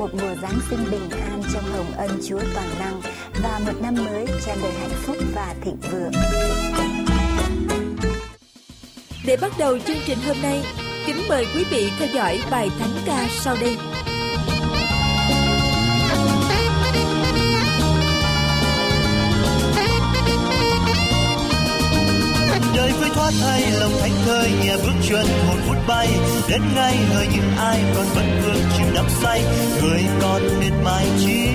Một mùa Giáng sinh bình an trong hồng ân Chúa toàn năng và một năm mới tràn đầy hạnh phúc và thịnh vượng. Để bắt đầu chương trình hôm nay, kính mời quý vị theo dõi bài thánh ca sau đây. Đời hay lòng thánh thơi nhẹ bước chân một phút bay. Đến ngay hơi những ai còn vẫn vương chìm đắm say. Người còn miệt mài chi,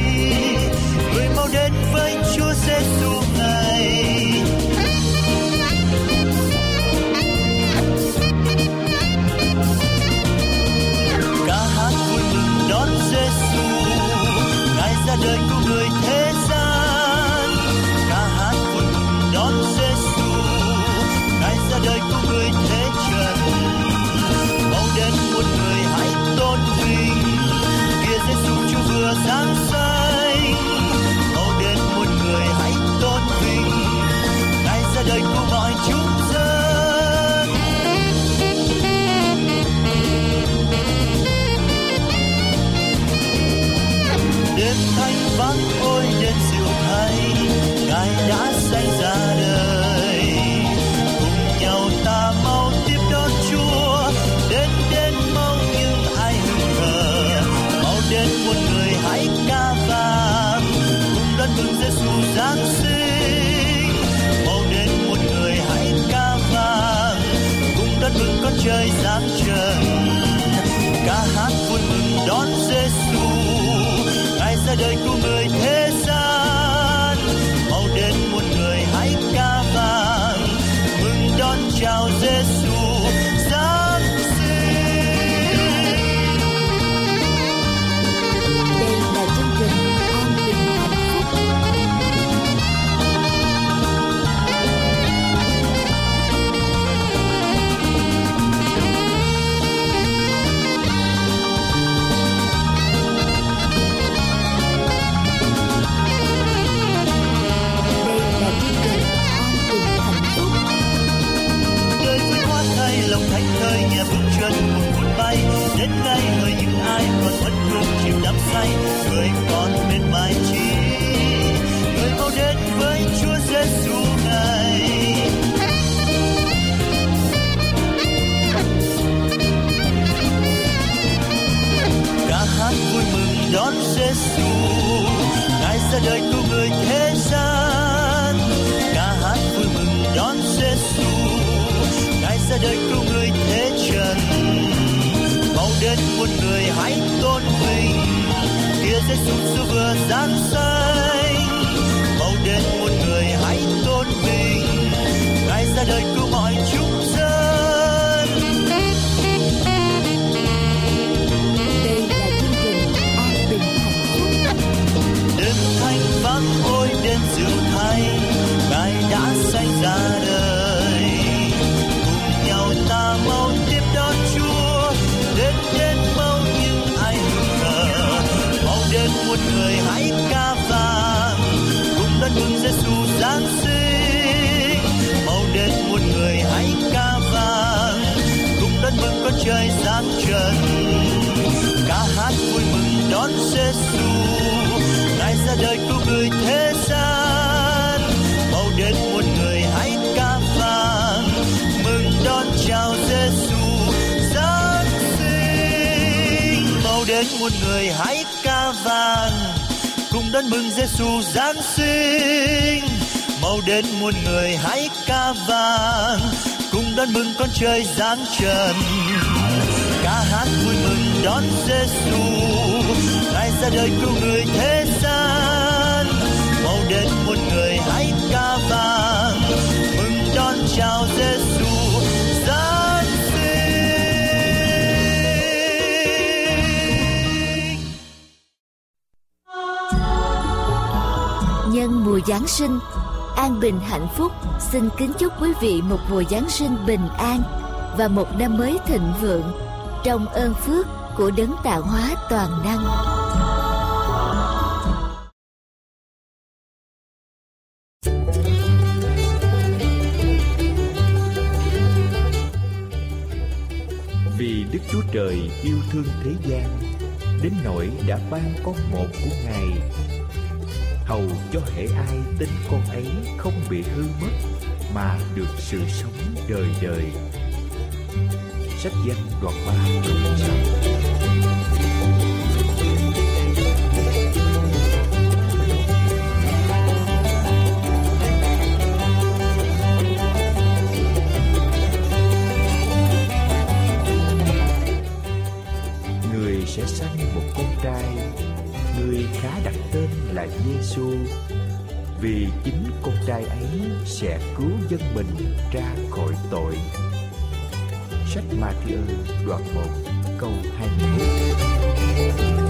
người mau đến với chúa giêsu này ca hát vui mừng đón giêsu ngài ra đời cứu người giêsu chúa kia Giêsu xưa Giêsu ngài ra đời cứu người thế gian. Mau đến một người hãy ca vang, mừng đón chào Giêsu giáng sinh. Mau đến một người hãy ca vang, cùng đón mừng Giêsu giáng sinh. Mau đến một người hãy ca vang, cùng đón mừng con trời giáng trần. Ca hát vui mừng đón Giêsu ra đời cứu người thế gian. Mau đến một người hãy ca vang, mừng đón chào Giêsu giáng sinh. Nhân mùa giáng sinh, an bình hạnh phúc. Xin kính chúc quý vị một mùa giáng sinh bình an và một năm mới thịnh vượng, trong ơn phước của đấng tạo hóa toàn năng. Trời yêu thương thế gian, Đến nỗi đã ban con một của Ngài. Hầu cho hệ ai tin con ấy không bị hư mất Mà được sự sống đời đời. Sách danh đoạn 3 câu 6 sẽ sanh một con trai, Người khá đặt tên là Giêsu Vì chính con trai ấy sẽ cứu dân mình ra khỏi tội. Sách Matthew đoạn 1 câu 21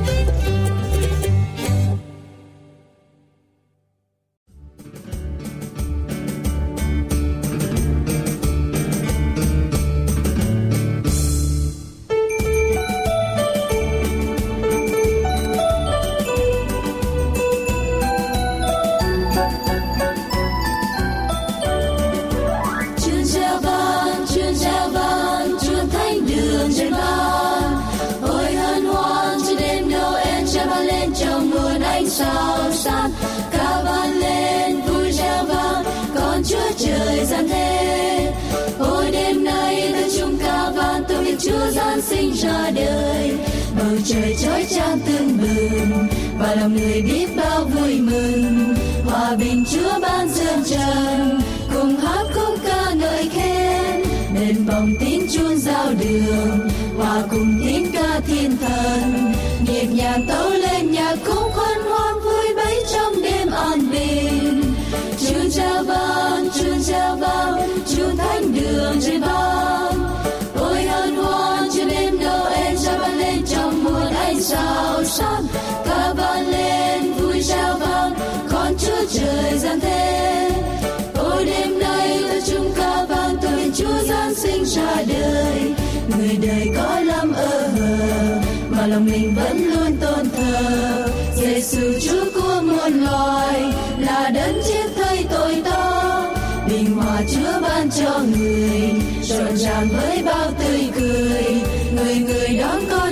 lòng mình vẫn luôn tôn thờ. Giêsu Chúa của muôn loài là đấng chết thay tội to bình hòa Chúa ban cho người rộn ràng với bao tươi cười. Người người đón con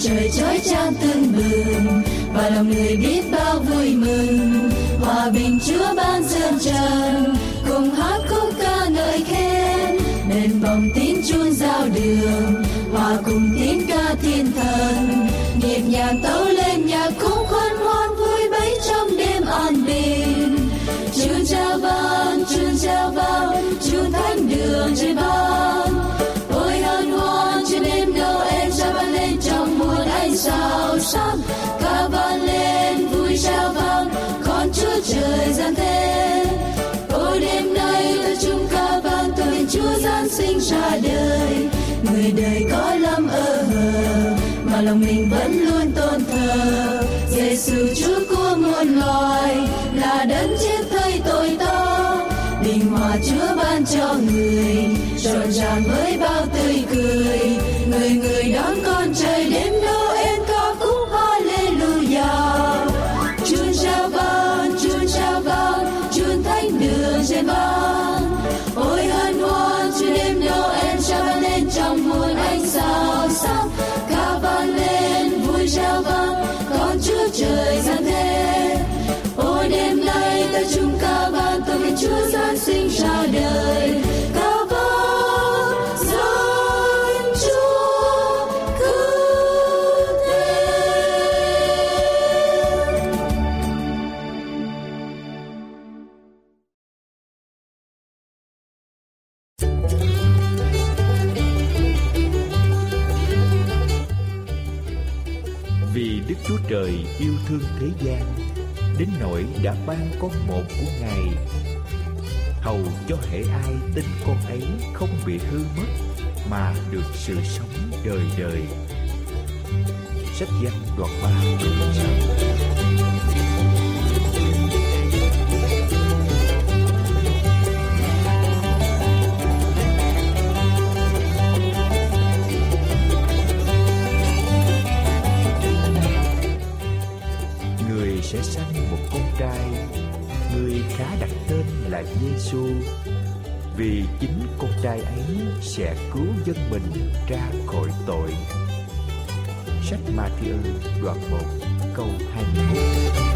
trời chói chang tưng bừng, và lòng người biết bao vui mừng. Hòa bình Chúa ban dương trần, cùng hát khúc ca ngợi khen. Bên vòng tín chuông giao đường, hòa cùng tín ca thiên thần. Nhịp nhàng tấu lên nhạc khúc khôn hoan vui bấy trong đêm an bình. Chúa cha vang chúa cha vang chúa thánh đường trên ban. Sáng ca ban lên vui chào vang, con Chúa trời gian thế ôi, đêm nay ta chung ca vang, tôi Chúa gian sinh ra đời. Người đời có lắm ơ hờ, mà lòng mình vẫn luôn tôn thờ. Giêsu Chúa của muôn loài, là đấng chết thay tội ta bình hòa Chúa ban cho người rộn ràng với bao tươi cười. Người người đón con trời đêm Chúa giáng sinh ra đời. Cao vang dân Chúa cứu thế vì Đức Chúa Trời yêu thương thế gian, đến nỗi đã ban con một của Ngài hầu cho hệ ai tin con ấy không bị hư mất mà được sự sống đời đời. Sách văn đoạn ba câu 6 Người sẽ sanh một con trai, Người khá đặt tên là Giêsu Vì chính con trai ấy sẽ cứu dân mình ra khỏi tội. Sách Matthew đoạn 1 câu 21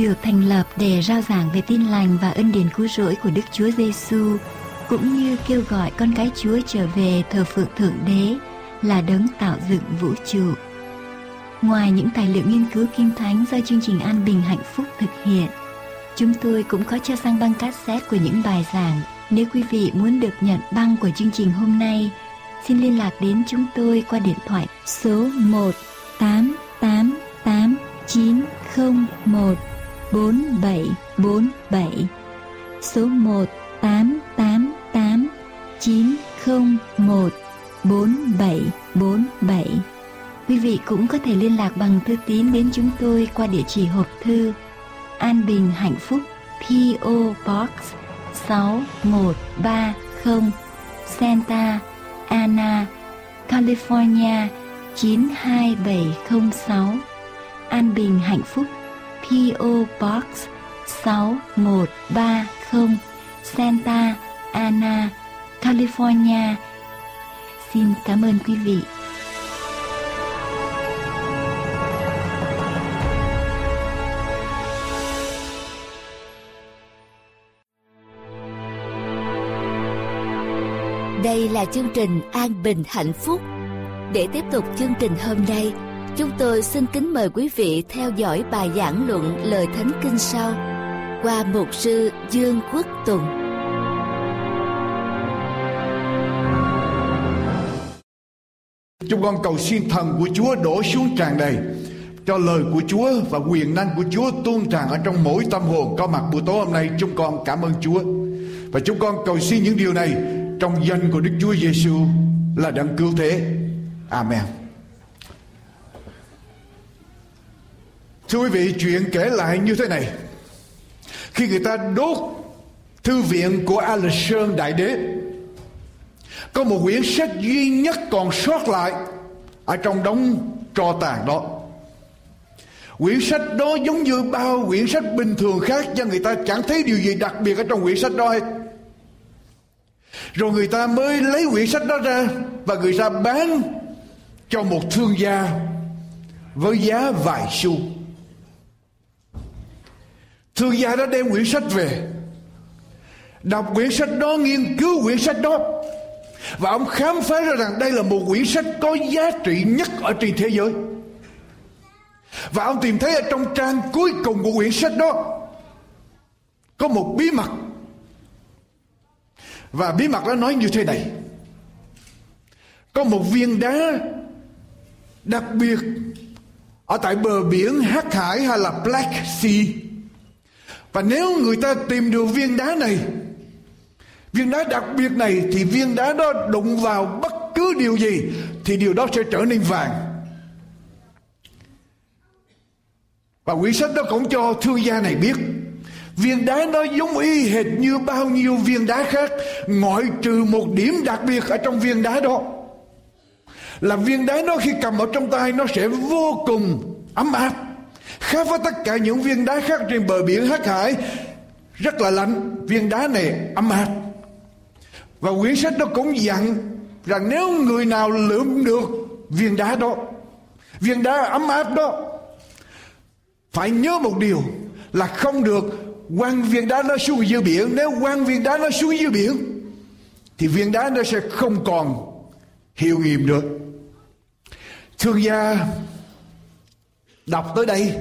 được thành lập để rao giảng về tin lành và ân điển cứu rỗi của Đức Chúa Giêsu, cũng như kêu gọi con cái Chúa trở về thờ phượng Thượng Đế là đấng tạo dựng vũ trụ. Ngoài những tài liệu nghiên cứu kinh thánh do chương trình An Bình Hạnh Phúc thực hiện, chúng tôi cũng có cho sang băng cassette của những bài giảng. Nếu quý vị muốn được nhận băng của chương trình hôm nay, xin liên lạc đến chúng tôi qua điện thoại số 1 888 901 4747 số 1 888 901 4747 Quý vị cũng có thể liên lạc bằng thư tín đến chúng tôi qua địa chỉ hộp thư An Bình Hạnh Phúc PO Box 6130 Santa Ana, California 92706 An Bình Hạnh Phúc. PO Box 6130 Santa Ana, California. Xin cảm ơn quý vị. Đây là chương trình An Bình Hạnh Phúc. Để tiếp tục chương trình hôm nay, chúng tôi xin kính mời quý vị theo dõi bài giảng luận lời Thánh Kinh sau qua mục sư Dương Quốc Tùng. Chúng con cầu xin thần của Chúa đổ xuống tràn đầy, cho lời của Chúa và quyền năng của Chúa tuôn tràn ở trong mỗi tâm hồn có mặt buổi tối hôm nay. Chúng con cảm ơn Chúa và chúng con cầu xin những điều này trong danh của Đức Chúa Giêsu là đấng cứu thế. Amen. Thưa quý vị, chuyện kể lại như thế này. Khi người ta đốt thư viện của Alexander Đại Đế, có một quyển sách duy nhất còn sót lại ở trong đống tro tàn đó. Quyển sách đó giống như bao quyển sách bình thường khác cho người ta chẳng thấy điều gì đặc biệt ở trong quyển sách đó hết. Rồi người ta mới lấy quyển sách đó ra và người ta bán cho một thương gia với giá vài xu. Thương gia đã đem quyển sách về. Đọc quyển sách đó, Nghiên cứu quyển sách đó. Và ông khám phá ra rằng Đây là một quyển sách có giá trị nhất Ở trên thế giới. Và ông tìm thấy ở trong trang cuối cùng của quyển sách đó, Có một bí mật. Và bí mật đó nói như thế này. Có một viên đá Đặc biệt Ở tại bờ biển Hắc Hải hay là Black Sea và nếu người ta tìm được viên đá này, Viên đá đặc biệt này Thì viên đá đó đụng vào bất cứ điều gì Thì điều đó sẽ trở nên vàng. Và quyển sách đó cũng cho thương gia này biết, Viên đá đó giống y hệt như bao nhiêu viên đá khác, Ngoại trừ một điểm đặc biệt ở trong viên đá đó. Là viên đá đó khi cầm ở trong tay Nó sẽ vô cùng ấm áp. Khác với tất cả những viên đá khác trên bờ biển Hắc Hải rất là lạnh, viên đá này ấm áp. Và quyển sách đó cũng dặn rằng nếu người nào lượm được viên đá đó, viên đá ấm áp đó, phải nhớ một điều là không được quăng viên đá nó xuống dưới biển. Nếu quăng viên đá nó xuống dưới biển, thì viên đá nó sẽ không còn hiệu nghiệm được. Thương gia Đọc tới đây,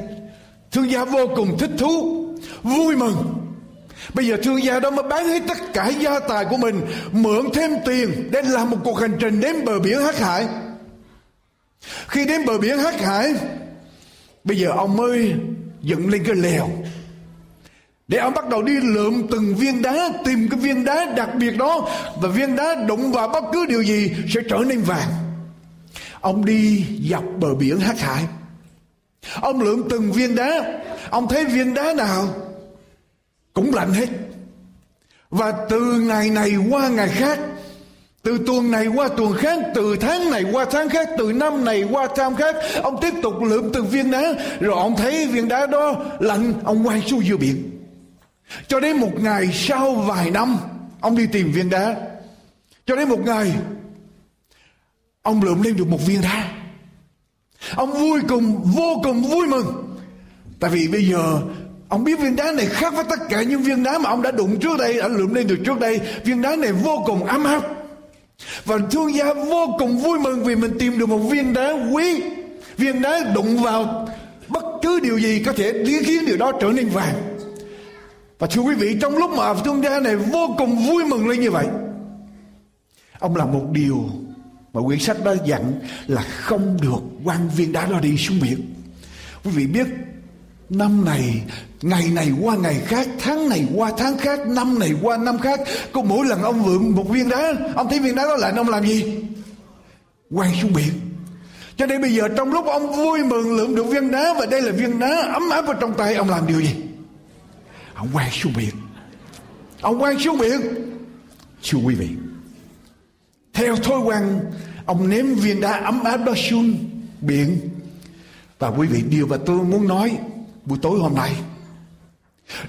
Thương gia vô cùng thích thú, Vui mừng. Bây giờ thương gia đó mới bán hết tất cả gia tài của mình, Mượn thêm tiền Để làm một cuộc hành trình đến bờ biển Hắc Hải. Khi đến bờ biển Hắc Hải, Bây giờ ông mới dựng lên cái lèo để ông bắt đầu đi lượm từng viên đá, Tìm cái viên đá đặc biệt đó, Và viên đá đụng vào bất cứ điều gì Sẽ trở nên vàng. Ông đi dọc bờ biển Hắc Hải. Ông lượm từng viên đá. Ông thấy viên đá nào Cũng lạnh hết. Và từ ngày này qua ngày khác, từ tuần này qua tuần khác, Từ tháng này qua tháng khác, Từ năm này qua năm khác, Ông tiếp tục lượm từng viên đá. Rồi ông thấy viên đá đó lạnh, Ông quay xuống dưới biển. Cho đến một ngày sau vài năm, Ông đi tìm viên đá. Cho đến một ngày, Ông lượm lên được một viên đá. Ông vui cùng vô cùng vui mừng Tại vì bây giờ Ông biết viên đá này khác với tất cả những viên đá mà ông đã đụng trước đây, đã lượm lên được trước đây. Viên đá này vô cùng ấm áp. Và thương gia vô cùng vui mừng vì mình tìm được một viên đá quý. Viên đá đụng vào bất cứ điều gì có thể khiến điều đó trở nên vàng. Và thưa quý vị, trong lúc mà thương gia này vô cùng vui mừng lên như vậy, ông làm một điều mà quyển sách đó dặn là không được quăng viên đá đó đi xuống biển. Quý vị biết, năm này, ngày này qua ngày khác, tháng này qua tháng khác, năm này qua năm khác, có mỗi lần ông vượm một viên đá, ông thấy viên đá đó lại ông làm gì? Quăng xuống biển. Cho nên bây giờ trong lúc ông vui mừng lượm được viên đá và đây là viên đá ấm áp ở trong tay, ông làm điều gì? Ông quăng xuống biển. Ông quăng xuống biển. Thưa quý vị theo thói quen, ông ném viên đá ấm áp đó xuống biển. Và quý vị điều mà tôi muốn nói buổi tối hôm nay,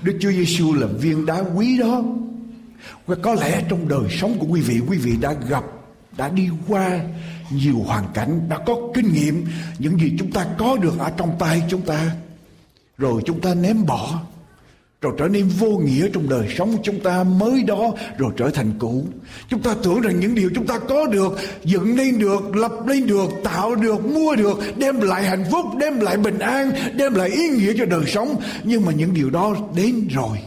Đức Chúa Giêsu là viên đá quý đó. Và có lẽ trong đời sống của quý vị quý vị đã gặp, đã đi qua nhiều hoàn cảnh, đã có kinh nghiệm, những gì chúng ta có được ở trong tay chúng ta. Rồi chúng ta ném bỏ rồi trở nên vô nghĩa trong đời sống chúng ta mới đó rồi trở thành cũ. Chúng ta tưởng rằng những điều chúng ta có được dựng lên được lập lên được tạo được mua được đem lại hạnh phúc đem lại bình an đem lại ý nghĩa cho đời sống. Nhưng mà những điều đó đến rồi.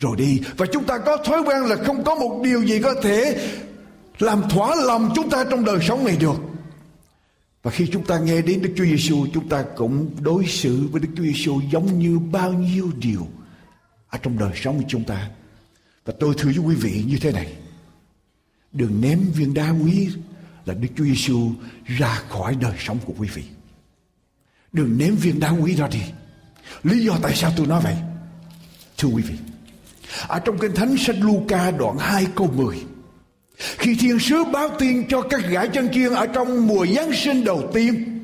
Rồi đi. Và chúng ta có thói quen là không có một điều gì có thể làm thỏa lòng chúng ta trong đời sống này được. Và khi chúng ta nghe đến Đức Chúa Giêsu, chúng ta cũng đối xử với Đức Chúa Giêsu giống như bao nhiêu điều ở trong đời sống của chúng ta. Và tôi thưa với quý vị như thế này. Đừng ném viên đá quý là Đức Chúa Giêsu ra khỏi đời sống của quý vị. Đừng ném viên đá quý ra đi. Lý do tại sao tôi nói vậy? Thưa quý vị, ở trong Kinh Thánh sách Luca đoạn 2 câu 10 khi thiên sứ báo tin cho các gã chân chiên ở trong mùa Giáng sinh đầu tiên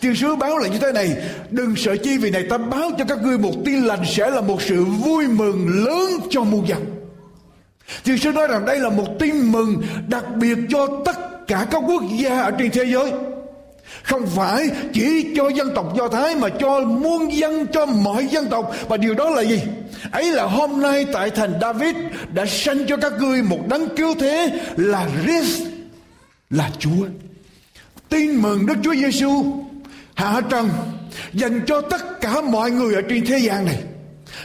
Thiên sứ báo là như thế này Đừng sợ chi vì này ta báo cho các ngươi một tin lành Sẽ là một sự vui mừng lớn cho muôn dân Thiên sứ nói rằng đây là một tin mừng Đặc biệt cho tất cả các quốc gia ở trên thế giới không phải chỉ cho dân tộc Do Thái mà cho muôn dân, cho mọi dân tộc. Và điều đó là gì? Ấy là hôm nay tại thành David đã sanh cho các ngươi một đấng cứu thế là Christ, là Chúa. Tin mừng Đức Chúa Giêsu hạ trần, dành cho tất cả mọi người ở trên thế gian này,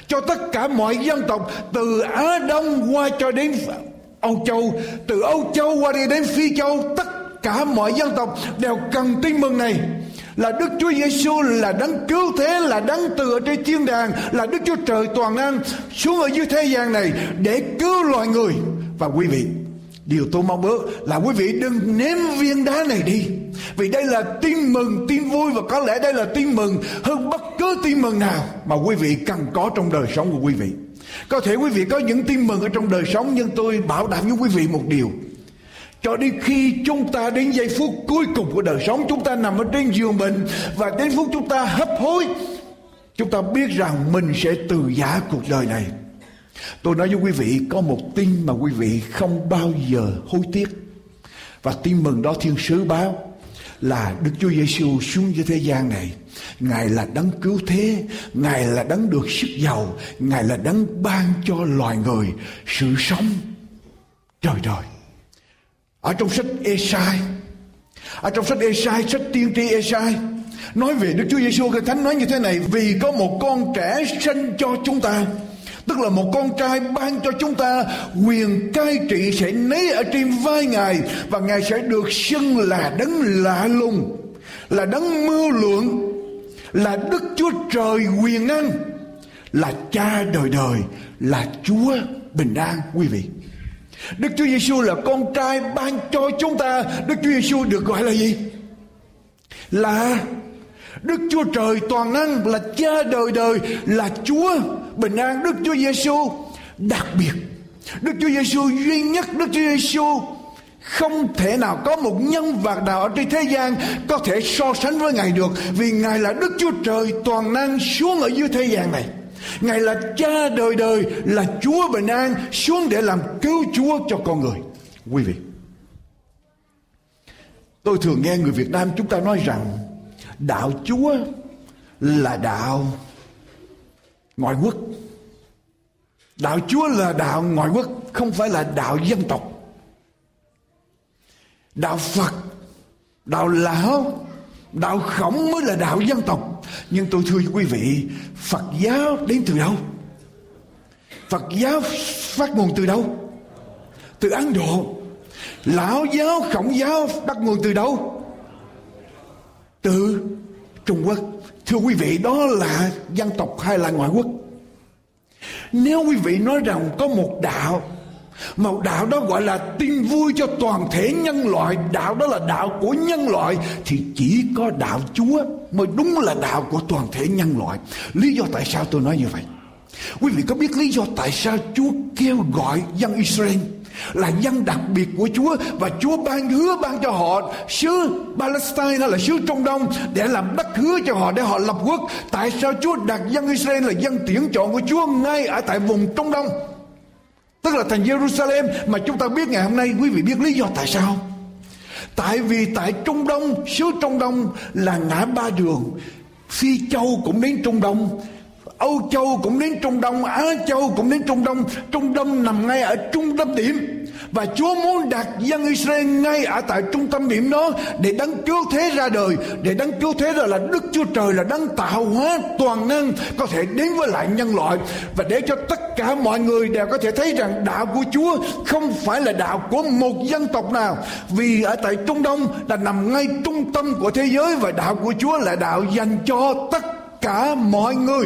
cho tất cả mọi dân tộc từ Á Đông qua cho đến Âu Châu, từ Âu Châu qua đi đến Phi Châu, tất cả mọi dân tộc đều cần tin mừng này. Là Đức Chúa Giêsu là đấng cứu thế, là đấng từ ở trên thiên đàng, là Đức Chúa Trời toàn năng xuống ở dưới thế gian này để cứu loài người. Và quý vị điều tôi mong ước là quý vị đừng ném viên đá này đi. Vì đây là tin mừng, tin vui và có lẽ đây là tin mừng hơn bất cứ tin mừng nào mà quý vị cần có trong đời sống của quý vị. Có thể quý vị có những tin mừng ở trong đời sống nhưng tôi bảo đảm với quý vị một điều. Cho đến khi chúng ta đến giây phút cuối cùng của đời sống, chúng ta nằm ở trên giường bệnh và đến phút chúng ta hấp hối, chúng ta biết rằng mình sẽ từ giả cuộc đời này tôi nói với quý vị có một tin mà quý vị không bao giờ hối tiếc và tin mừng đó thiên sứ báo là Đức Chúa Giêsu xuống dưới thế gian này. Ngài là đấng cứu thế, Ngài là đấng được sức giàu, Ngài là đấng ban cho loài người sự sống trời trời. Ở trong sách Esai Ở trong sách Esai Sách tiên tri Esai Nói về Đức Chúa Giêsu Kinh Thánh nói như thế này Vì có một con trẻ sinh cho chúng ta Tức là một con trai ban cho chúng ta, Quyền cai trị sẽ nấy ở trên vai Ngài, Và Ngài sẽ được xưng là đấng lạ lùng, Là đấng mưu lượng Là Đức Chúa Trời quyền năng, Là cha đời đời, Là Chúa bình an, quý vị Đức Chúa Giêsu là con trai ban cho chúng ta. Đức Chúa Giêsu được gọi là gì? Là Đức Chúa Trời toàn năng, là cha đời đời, là Chúa bình an Đức Chúa Giêsu đặc biệt. Đức Chúa Giêsu duy nhất, Đức Chúa Giêsu không thể nào có một nhân vật nào ở trên thế gian có thể so sánh với Ngài được, vì Ngài là Đức Chúa Trời toàn năng xuống ở dưới thế gian này. Ngài là cha đời đời, Là Chúa bình an, Xuống để làm cứu Chúa cho con người Quý vị, Tôi thường nghe người Việt Nam chúng ta nói rằng, Đạo Chúa là đạo ngoại quốc. Đạo Chúa là đạo ngoại quốc, Không phải là đạo dân tộc. Đạo Phật, Đạo Lão, Đạo khổng mới là đạo dân tộc. Nhưng tôi thưa quý vị, Phật giáo đến từ đâu? Phật giáo phát nguồn từ đâu? Từ Ấn Độ. Lão giáo, khổng giáo bắt nguồn từ đâu? Từ Trung Quốc. Thưa quý vị, đó là dân tộc hay là ngoại quốc? Nếu quý vị nói rằng có một đạo, mà đạo đó gọi là tin vui cho toàn thể nhân loại, đạo đó là đạo của nhân loại, thì chỉ có đạo chúa mới đúng là đạo của toàn thể nhân loại. Lý do tại sao tôi nói như vậy? Quý vị có biết lý do tại sao chúa kêu gọi dân israel là dân đặc biệt của Chúa và Chúa ban hứa ban cho họ xứ Palestine hay là xứ Trung Đông để làm đất hứa cho họ để họ lập quốc. Tại sao Chúa đặt dân Israel là dân tuyển chọn của Chúa ngay ở tại vùng Trung Đông? Tức là thành Jerusalem mà chúng ta biết ngày hôm nay quý vị biết lý do tại sao? Tại vì tại Trung Đông, xứ Trung Đông là ngã ba đường. Phi Châu cũng đến Trung Đông, Âu Châu cũng đến Trung Đông, Á Châu cũng đến Trung Đông. Trung Đông nằm ngay ở trung tâm điểm. Và Chúa muốn đặt dân Israel ngay ở tại trung tâm điểm đó để đấng cứu thế ra đời. Để đấng cứu thế ra là Đức Chúa Trời là đấng tạo hóa toàn năng có thể đến với lại nhân loại. Và để cho tất cả mọi người đều có thể thấy rằng đạo của Chúa không phải là đạo của một dân tộc nào. Vì ở tại Trung Đông là nằm ngay trung tâm của thế giới và đạo của Chúa là đạo dành cho tất cả mọi người.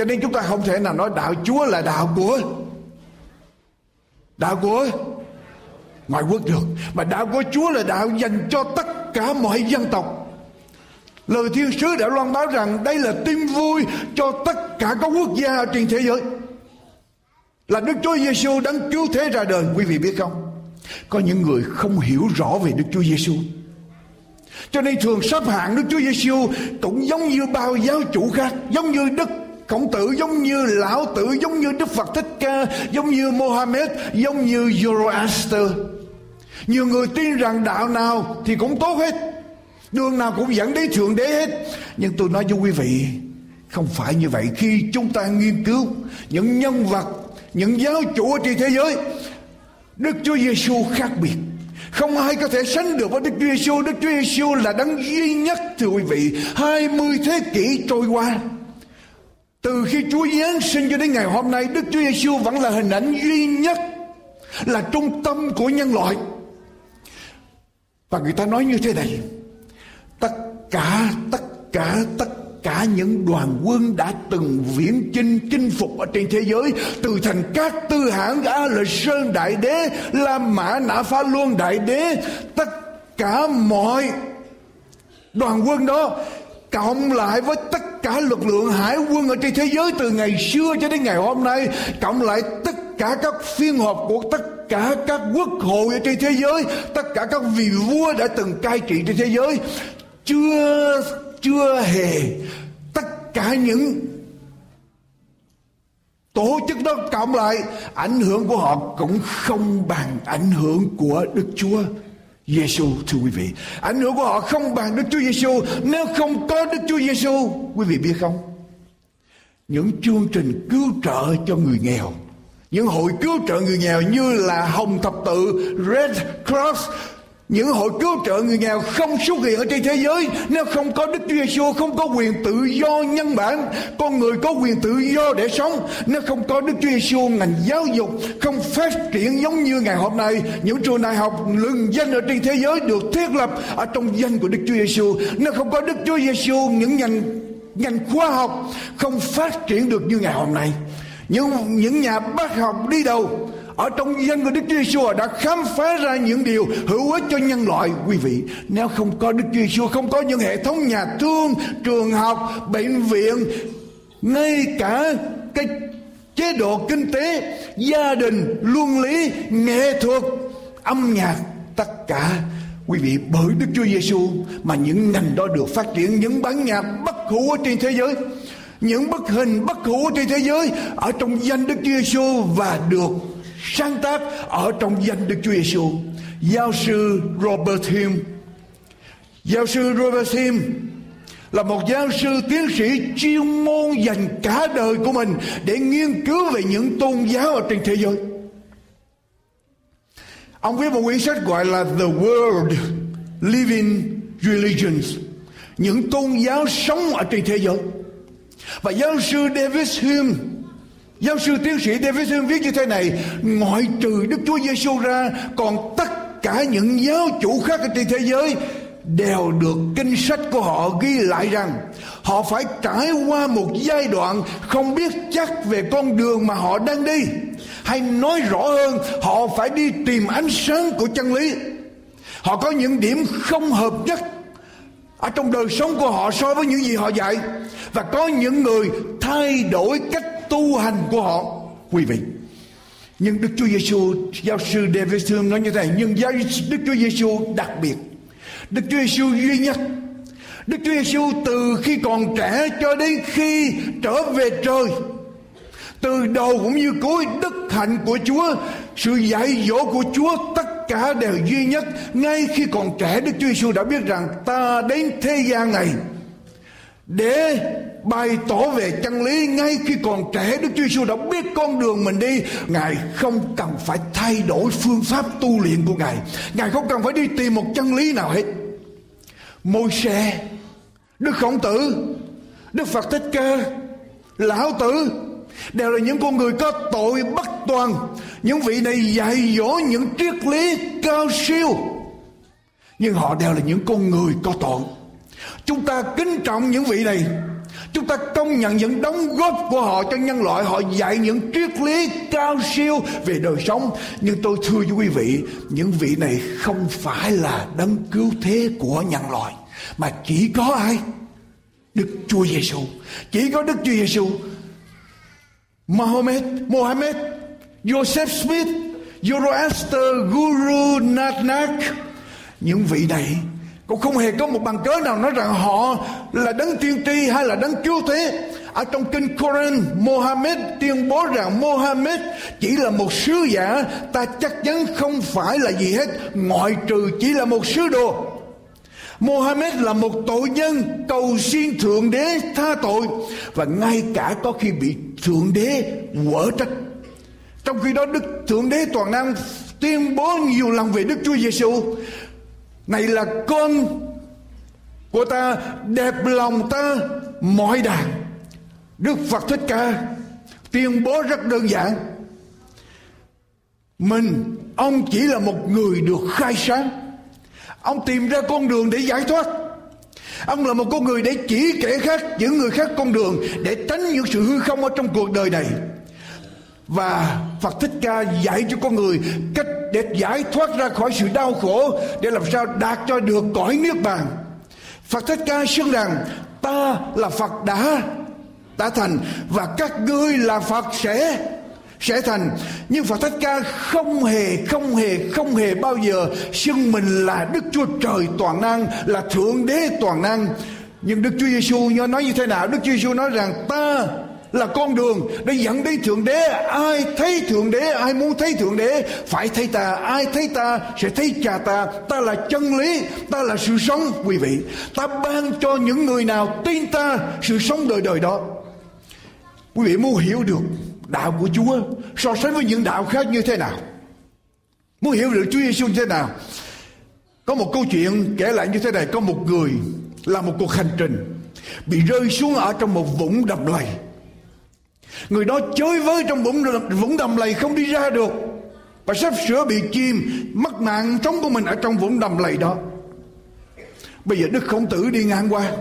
Cho nên chúng ta không thể nào nói đạo Chúa là đạo của đạo của ngoại quốc được, mà đạo của Chúa là đạo dành cho tất cả mọi dân tộc. Lời thiên sứ đã loan báo rằng đây là tin vui cho tất cả các quốc gia trên thế giới. Là Đức Chúa Giêsu đấng cứu thế ra đời, quý vị biết không? Có những người không hiểu rõ về Đức Chúa Giêsu cho nên thường sắp hạng Đức Chúa Giêsu cũng giống như bao giáo chủ khác, giống như Đức Khổng tử giống như lão tử, giống như Đức Phật Thích Ca, giống như Mohammed, giống như Zoroaster nhiều người tin rằng đạo nào thì cũng tốt hết, đường nào cũng dẫn đến thượng đế hết nhưng tôi nói với quý vị, không phải như vậy khi chúng ta nghiên cứu những nhân vật, những giáo chủ ở trên thế giới, Đức Chúa Giêsu khác biệt không ai có thể sánh được với Đức Chúa Giêsu. Đức Chúa Giêsu là đấng duy nhất, thưa quý vị. 20 thế kỷ trôi qua từ khi Chúa Giáng sinh cho đến ngày hôm nay Đức Chúa Giêsu vẫn là hình ảnh duy nhất Là trung tâm của nhân loại. Và người ta nói như thế này Tất cả, tất cả, tất cả những đoàn quân đã từng viễn chinh chinh phục ở trên thế giới từ thành các tư hãng a lợi sơn đại đế la mã nã phá luân đại đế tất cả mọi đoàn quân đó cộng lại với tất cả lực lượng hải quân ở trên thế giới từ ngày xưa cho đến ngày hôm nay, cộng lại tất cả các phiên họp của tất cả các quốc hội ở trên thế giới, tất cả các vị vua đã từng cai trị trên thế giới. Chưa chưa hề tất cả những tổ chức đó cộng lại, ảnh hưởng của họ cũng không bằng ảnh hưởng của đức chúa. Giêsu thưa quý vị. Ảnh hưởng của họ không bằng Đức Chúa Giêsu nếu không có Đức Chúa Giêsu. Quý vị biết không? Những chương trình cứu trợ cho người nghèo những hội cứu trợ người nghèo như là Hồng Thập Tự, Red Cross, những hội cứu trợ người nghèo không xuất hiện ở trên thế giới. Nếu không có Đức Chúa Giêsu không có quyền tự do nhân bản, con người có quyền tự do để sống. Nếu không có Đức Chúa Giêsu ngành giáo dục không phát triển giống như ngày hôm nay. Những trường đại học, lừng danh ở trên thế giới được thiết lập ở trong danh của Đức Chúa Giêsu nếu không có Đức Chúa Giêsu những ngành ngành khoa học không phát triển được như ngày hôm nay. Những những nhà bác học đi đầu ở trong dân của Đức Giêsu đã khám phá ra những điều hữu ích cho nhân loại. Quý vị, nếu không có Đức Giêsu không có những hệ thống nhà thương, trường học, bệnh viện, ngay cả cái chế độ kinh tế, gia đình, luân lý, nghệ thuật, âm nhạc, tất cả. Quý vị, bởi Đức Chúa Giêsu mà những ngành đó được phát triển, những bản nhạc bất hủ ở trên thế giới, những bức hình bất hủ trên thế giới, ở trong danh Đức Chúa Giêsu và được sáng tác ở trong danh Đức Chúa Giêsu. Giáo sư Robert Hume Giáo sư Robert Hume là một giáo sư tiến sĩ chuyên môn dành cả đời của mình để nghiên cứu về những tôn giáo ở trên thế giới. Ông viết một quyển sách gọi là The World Living Religions, những tôn giáo sống ở trên thế giới. Và giáo sư David Hume Giáo sư tiến sĩ David Hume viết như thế này, Ngoại trừ Đức Chúa Giêsu ra, Còn tất cả những giáo chủ khác ở trên thế giới đều được kinh sách của họ ghi lại rằng họ phải trải qua một giai đoạn không biết chắc về con đường mà họ đang đi. Hay nói rõ hơn, họ phải đi tìm ánh sáng của chân lý. Họ có những điểm không hợp nhất ở trong đời sống của họ so với những gì họ dạy. Và có những người thay đổi cách tu hành của họ. Quý vị, nhưng Đức Chúa Giêsu giáo sư David Hume nói như thế này, nhưng giáo Đức Chúa Giêsu đặc biệt. Đức Chúa Giêsu duy nhất. Đức Chúa Giêsu từ khi còn trẻ cho đến khi trở về trời, từ đầu cũng như cuối, đức hạnh của Chúa, sự dạy dỗ của Chúa, tất cả đều duy nhất. Ngay khi còn trẻ, Đức Chúa Giêsu đã biết rằng ta đến thế gian này để bày tỏ về chân lý ngay khi còn trẻ, Đức Chúa Giêsu đã biết con đường mình đi. Ngài không cần phải thay đổi phương pháp tu luyện của Ngài. Ngài không cần phải đi tìm một chân lý nào hết. Môi xe Đức Khổng Tử, Đức Phật Thích Ca, Lão Tử đều là những con người có tội bất toàn. Những vị này dạy dỗ những triết lý cao siêu. Nhưng họ đều là những con người có tội chúng ta kính trọng những vị này. Chúng ta công nhận những đóng góp của họ cho nhân loại. Họ dạy những triết lý cao siêu về đời sống. Nhưng tôi thưa với quý vị những vị này không phải là đấng cứu thế của nhân loại mà chỉ có ai? Đức Chúa Giêsu chỉ có Đức Chúa Giêsu Mohammed, Mohammed, Joseph Smith, Zoroaster, Guru Nanak. Những vị này cũng không hề có một bằng cớ nào nói rằng họ là đấng tiên tri hay là đấng cứu thế. Ở trong kinh Koran, Mohammed tuyên bố rằng Mohammed chỉ là một sứ giả, ta chắc chắn không phải là gì hết, ngoại trừ chỉ là một sứ đồ. Mohammed là một tội nhân cầu xin Thượng Đế tha tội và ngay cả có khi bị Thượng Đế quở trách. Trong khi đó Đức Thượng Đế toàn năng tuyên bố nhiều lần về Đức Chúa Giêsu này là con của ta, đẹp lòng ta, mọi đàn. Đức Phật Thích Ca tuyên bố rất đơn giản. Mình, ông chỉ là một người được khai sáng. Ông tìm ra con đường để giải thoát. Ông là một con người để chỉ kẻ khác, Những người khác con đường Để tránh những sự hư không ở trong cuộc đời này. Và Phật Thích Ca dạy cho con người Cách để giải thoát ra khỏi sự đau khổ Để làm sao đạt cho được cõi niết bàn. Phật Thích Ca xưng rằng, Ta là Phật đã đã thành Và các ngươi là Phật sẽ sẽ thành. Nhưng Phật Thích Ca không hề không hề không hề bao giờ xưng mình là Đức Chúa Trời toàn năng, là Thượng Đế toàn năng. Nhưng Đức Chúa Giêsu nói như thế nào? Đức Chúa Giêsu nói rằng, ta là con đường để dẫn đến thượng đế. Ai thấy thượng đế, ai muốn thấy thượng đế, phải thấy ta. Ai thấy ta sẽ thấy cha ta. Ta là chân lý, ta là sự sống, quý vị. Ta ban cho những người nào tin ta sự sống đời đời đó. Quý vị muốn hiểu được đạo của Chúa so sánh với những đạo khác như thế nào? Muốn hiểu được Chúa Giêsu như thế nào? Có một câu chuyện kể lại như thế này. Có một người làm một cuộc hành trình bị rơi xuống ở trong một vũng đầm lầy người đó chơi với trong vũng vũng đầm lầy không đi ra được. Và sắp sửa bị chìm, mất mạng sống của mình ở trong vũng đầm lầy đó. Bây giờ đức khổng tử đi ngang qua.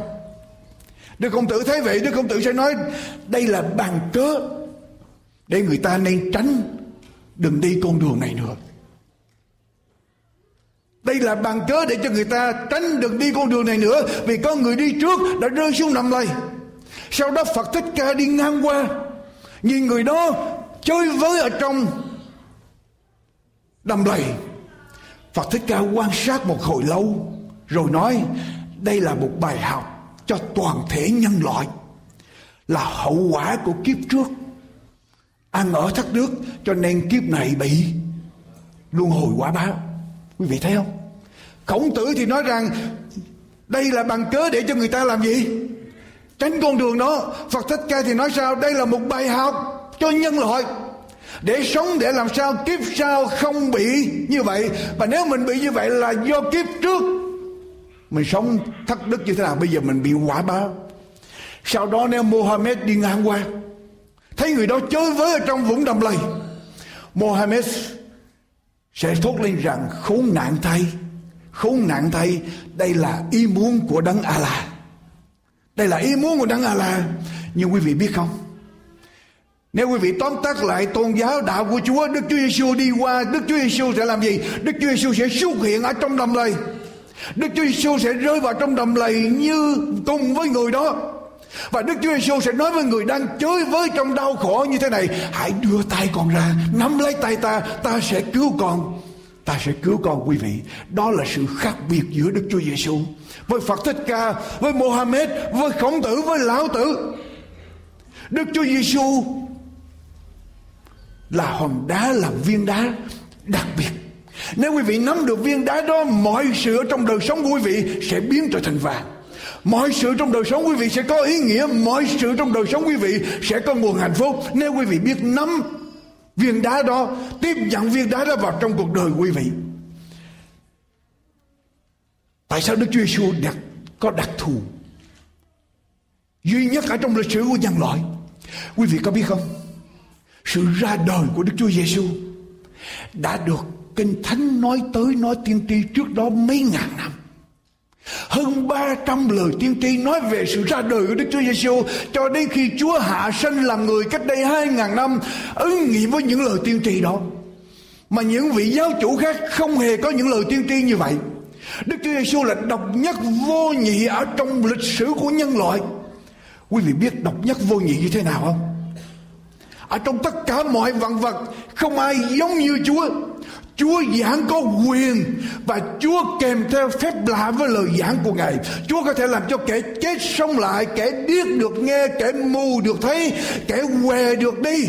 Đức khổng tử thấy vậy, đức khổng tử sẽ nói, đây là bàn cớ để người ta nên tránh, đừng đi con đường này nữa. Đây là bàn cớ để cho người ta tránh đừng đi con đường này nữa, vì có người đi trước đã rơi xuống nằm lầy. Sau đó phật thích ca đi ngang qua nhìn người đó chơi với ở trong đầm lầy. Phật thích ca quan sát một hồi lâu, rồi nói, đây là một bài học cho toàn thể nhân loại, là hậu quả của kiếp trước. Ăn ở thất đức cho nên kiếp này bị luân hồi quả báo. Quý vị thấy không? Khổng tử thì nói rằng, đây là bằng cớ để cho người ta làm gì? Tránh con đường đó. Phật thích ca thì nói sao? Đây là một bài học cho nhân loại. Để sống, để làm sao kiếp sau không bị như vậy. Và nếu mình bị như vậy là do kiếp trước. Mình sống thất đức như thế nào? Bây giờ mình bị quả báo. Sau đó nếu Mohammed đi ngang qua, thấy người đó chơi với ở trong vũng đầm lầy, Mohammed sẽ thốt lên rằng, khốn nạn thay, khốn nạn thay, đây là ý muốn của đấng a la đây là ý muốn của đấng Allah nhưng quý vị biết không? Nếu quý vị tóm tắt lại tôn giáo đạo của Chúa, Đức Chúa Giêsu đi qua, Đức Chúa Giêsu sẽ làm gì? Đức Chúa Giêsu sẽ xuất hiện ở trong đầm lầy. Đức Chúa Giêsu sẽ rơi vào trong đầm lầy như cùng với người đó. Và Đức Chúa Giêsu sẽ nói với người đang chơi với trong đau khổ như thế này, hãy đưa tay con ra, nắm lấy tay ta ta sẽ cứu con ta sẽ cứu con quý vị. Đó là sự khác biệt giữa Đức Chúa Giêsu với Phật Thích Ca, với Mohammed, với Khổng Tử, với Lão Tử. Đức Chúa Giêsu là hòn đá là viên đá đặc biệt. Nếu quý vị nắm được viên đá đó, mọi sự ở trong đời sống của quý vị sẽ biến trở thành vàng. Mọi sự trong đời sống quý vị sẽ có ý nghĩa, mọi sự trong đời sống quý vị sẽ có nguồn hạnh phúc. Nếu quý vị biết nắm viên đá đó, tiếp nhận viên đá đó vào trong cuộc đời quý vị. Tại sao đức chúa giêsu đặt, có đặc thù duy nhất ở trong lịch sử của nhân loại? Quý vị có biết không? Sự ra đời của đức chúa giêsu đã được kinh thánh nói tới, nói tiên tri trước đó mấy ngàn năm hơn 300 lời tiên tri nói về sự ra đời của Đức Chúa Giêsu cho đến khi Chúa hạ sinh làm người cách đây 2.000 năm, ứng nghiệm với những lời tiên tri đó. Mà những vị giáo chủ khác không hề có những lời tiên tri như vậy. Đức Chúa Giêsu là độc nhất vô nhị ở trong lịch sử của nhân loại. Quý vị biết độc nhất vô nhị như thế nào không? Ở trong tất cả mọi vạn vật, không ai giống như Chúa Chúa giảng có quyền và Chúa kèm theo phép lạ với lời giảng của Ngài. Chúa có thể làm cho kẻ chết sống lại, kẻ điếc được nghe, kẻ mù được thấy, kẻ què được đi.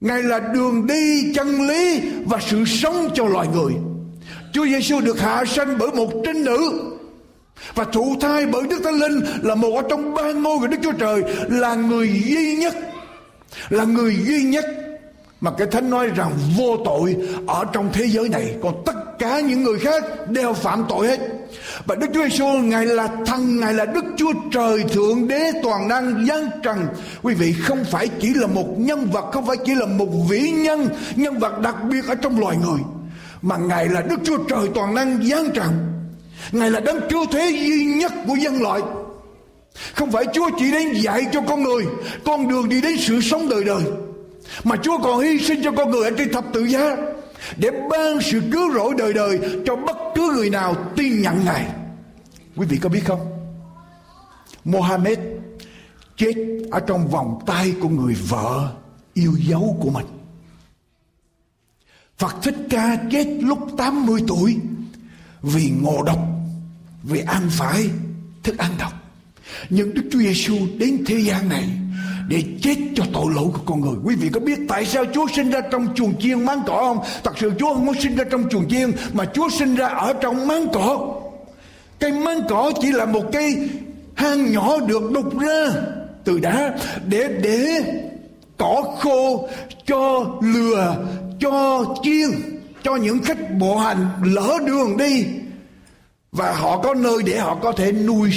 Ngài là đường đi, chân lý và sự sống cho loài người. Chúa Giêsu được hạ sanh bởi một trinh nữ và thụ thai bởi Đức Thánh Linh là một ở trong ba ngôi của Đức Chúa Trời là người duy nhất là người duy nhất mà cái thánh nói rằng vô tội ở trong thế giới này, còn tất cả những người khác đều phạm tội hết. Và Đức Chúa Giêsu ngài là thần ngài là Đức Chúa Trời thượng đế toàn năng, giáng trần. Quý vị, không phải chỉ là một nhân vật, không phải chỉ là một vĩ nhân nhân vật đặc biệt ở trong loài người, mà ngài là Đức Chúa Trời toàn năng, giáng trần. Ngài là đấng cứu thế duy nhất của dân loại. Không phải Chúa chỉ đến dạy cho con người, con đường đi đến sự sống đời đời mà Chúa còn hy sinh cho con người ở trên thập tự giá để ban sự cứu rỗi đời đời cho bất cứ người nào tin nhận Ngài. Quý vị có biết không? Mohammed chết ở trong vòng tay của người vợ yêu dấu của mình. Phật Thích Ca chết lúc 80 tuổi vì ngộ độc, vì ăn phải thức ăn độc. Nhưng Đức Chúa Giêsu đến thế gian này để chết cho tội lỗi của con người. Quý vị có biết tại sao Chúa sinh ra trong chuồng chiên máng cỏ không? Thật sự Chúa không có sinh ra trong chuồng chiên, mà Chúa sinh ra ở trong máng cỏ. Cây máng cỏ chỉ là một cây hang nhỏ được đục ra từ đá để để cỏ khô, cho lừa cho chiên, cho những khách bộ hành lỡ đường đi và họ có nơi để họ có thể nuôi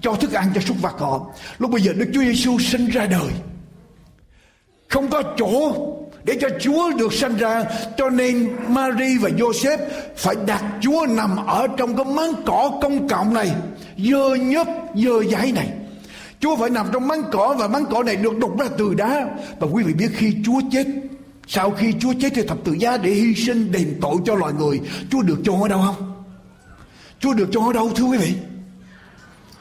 cho thức ăn cho súc vật họ. Lúc bây giờ đức chúa giêsu sinh ra đời. Không có chỗ để cho chúa được sinh ra, cho nên Mary và joseph phải đặt chúa nằm ở trong cái máng cỏ công cộng này, dơ nhớp, dơ giấy này. Chúa phải nằm trong máng cỏ và máng cỏ này được đục ra từ đá. Và quý vị biết khi chúa chết, sau khi chúa chết thì thập tự giá để hy sinh đền tội cho loài người. Chúa được cho ở đâu không? Chúa được cho ở đâu, thưa quý vị?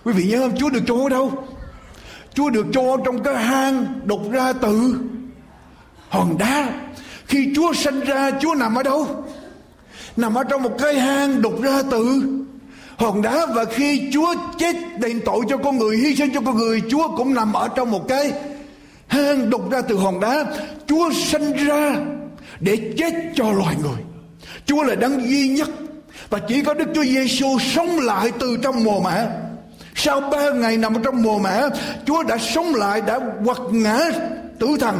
Quý vị nhớ không? Chúa được cho ở đâu? Chúa được cho trong cái hang đục ra từ hòn đá. Khi Chúa sinh ra, Chúa nằm ở đâu? Nằm ở trong một cái hang đục ra từ hòn đá và khi Chúa chết đền tội cho con người, hy sinh cho con người, Chúa cũng nằm ở trong một cái hang đục ra từ hòn đá Chúa sinh ra để chết cho loài người Chúa là đấng duy nhất và chỉ có Đức Chúa Giêsu sống lại từ trong mồ mả sau ba ngày nằm trong mồ mả, Chúa đã sống lại, Đã quật ngã tử thần,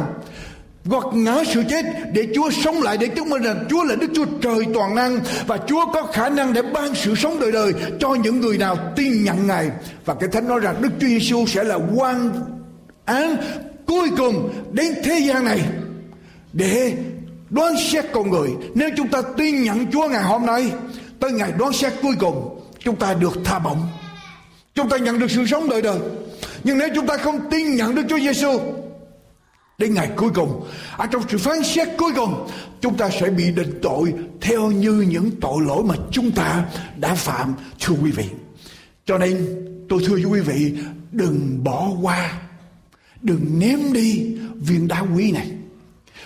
Quật ngã sự chết Để Chúa sống lại để chứng minh rằng Chúa là Đức Chúa Trời toàn năng Và Chúa có khả năng để ban sự sống đời đời Cho những người nào tin nhận Ngài. Và cái Thánh nói rằng Đức Chúa Giêsu sẽ là quan án cuối cùng đến thế gian này Để đoán xét con người. Nếu chúng ta tin nhận Chúa ngày hôm nay, Tới ngày đoán xét cuối cùng, Chúng ta được tha bổng. Chúng ta nhận được sự sống đời đời. Nhưng nếu chúng ta không tin nhận được Chúa Giêsu đến ngày cuối cùng, ở trong sự phán xét cuối cùng, chúng ta sẽ bị định tội theo như những tội lỗi mà chúng ta đã phạm thưa quý vị. Cho nên tôi thưa với quý vị, đừng bỏ qua đừng ném đi viên đá quý này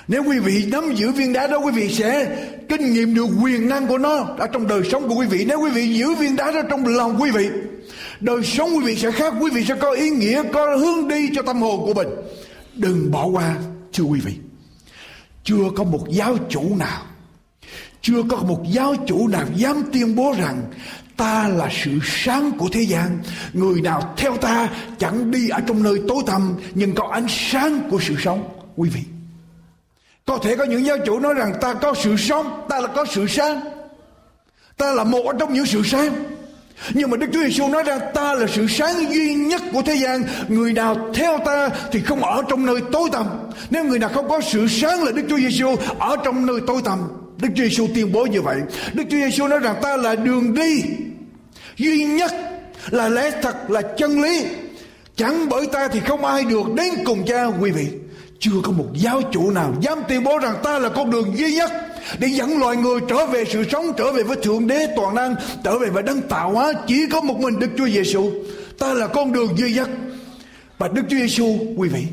nếu quý vị nắm giữ viên đá đó quý vị sẽ kinh nghiệm được quyền năng của nó ở trong đời sống của quý vị nếu quý vị giữ viên đá đó trong lòng quý vị đời sống quý vị sẽ khác, quý vị sẽ có ý nghĩa, có hướng đi cho tâm hồn của mình. Đừng bỏ qua, thưa quý vị. Chưa có một giáo chủ nào, chưa có một giáo chủ nào dám tuyên bố rằng ta là sự sáng của thế gian. Người nào theo ta chẳng đi ở trong nơi tối tăm, nhưng có ánh sáng của sự sống, quý vị. Có thể có những giáo chủ nói rằng ta có sự sống, ta là có sự sáng. Ta là một trong những sự sáng nhưng mà Đức Chúa Giêsu nói rằng ta là sự sáng duy nhất của thế gian. Người nào theo ta thì không ở trong nơi tối tăm. Nếu người nào không có sự sáng là Đức Chúa Giêsu ở trong nơi tối tăm. Đức Chúa Giêsu tuyên bố như vậy. Đức Chúa Giêsu nói rằng, ta là đường đi duy nhất, là lẽ thật, là chân lý. Chẳng bởi ta thì không ai được đến cùng cha, quý vị. Chưa có một giáo chủ nào dám tuyên bố rằng ta là con đường duy nhất để dẫn loài người trở về sự sống, trở về với thượng đế toàn năng, trở về với đấng tạo hóa. Chỉ có một mình đức chúa giêsu ta là con đường duy nhất. Và đức chúa giêsu quý vị,